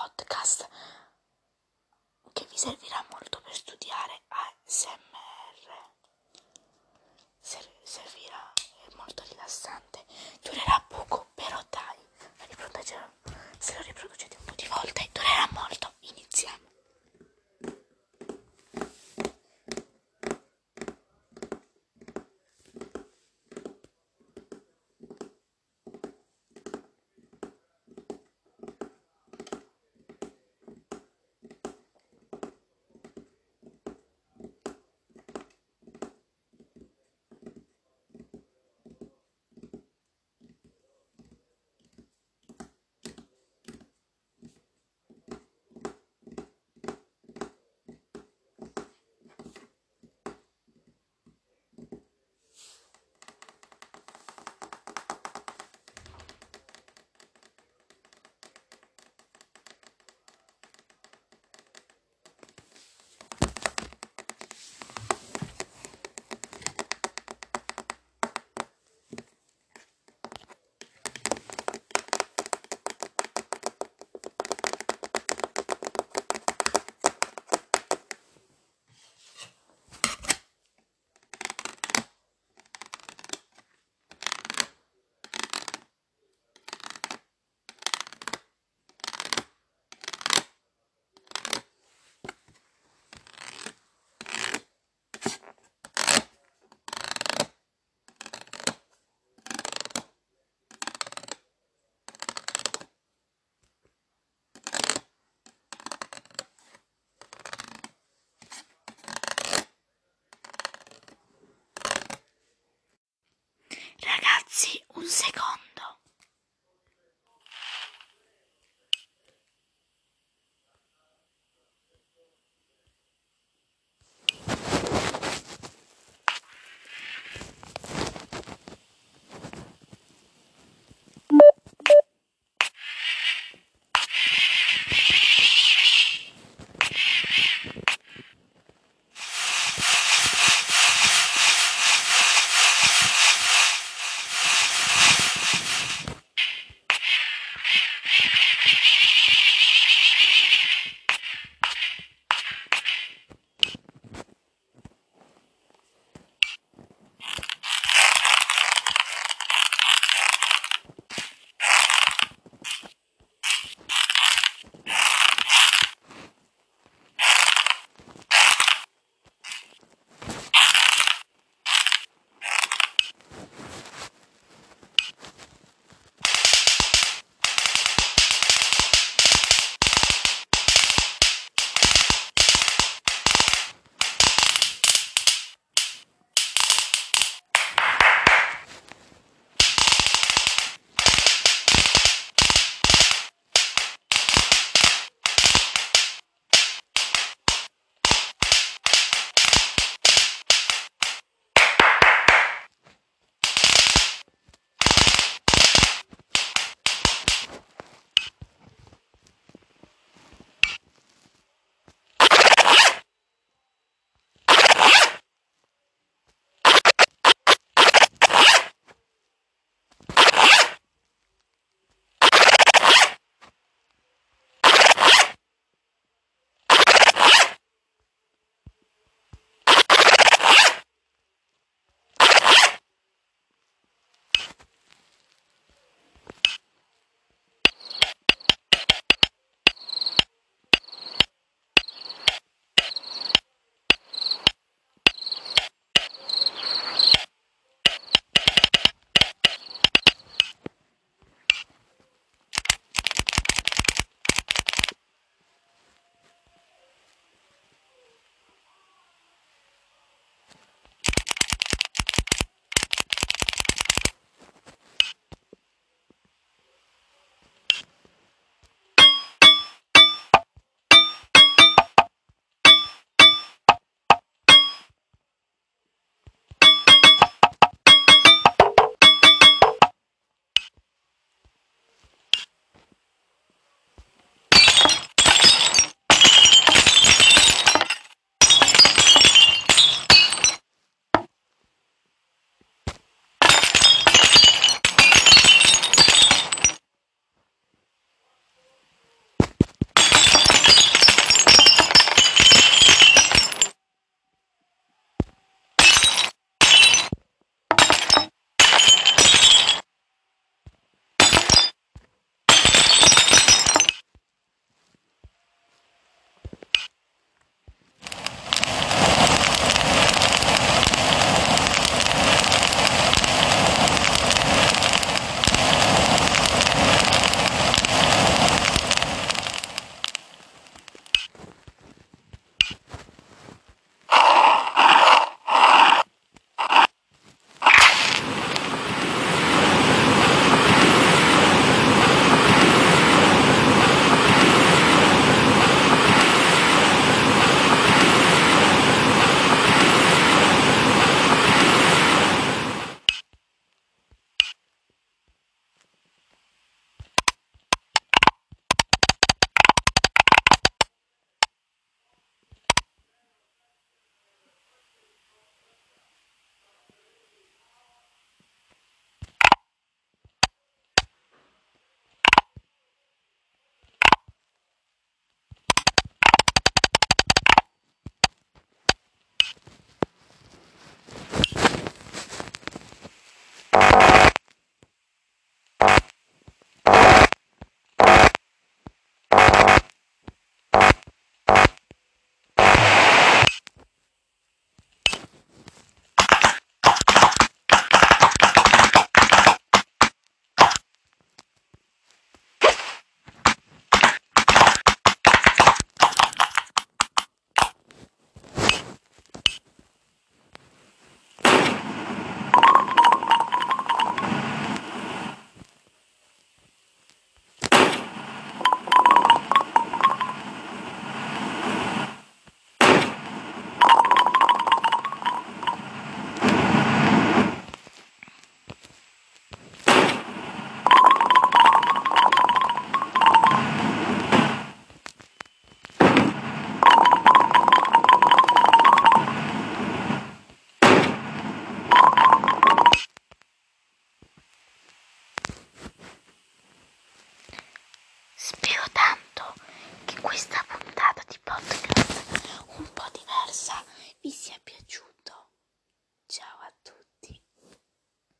podcast che vi servirà molto per studiare ASMR. Ser servirà, è molto rilassante, durerà poco,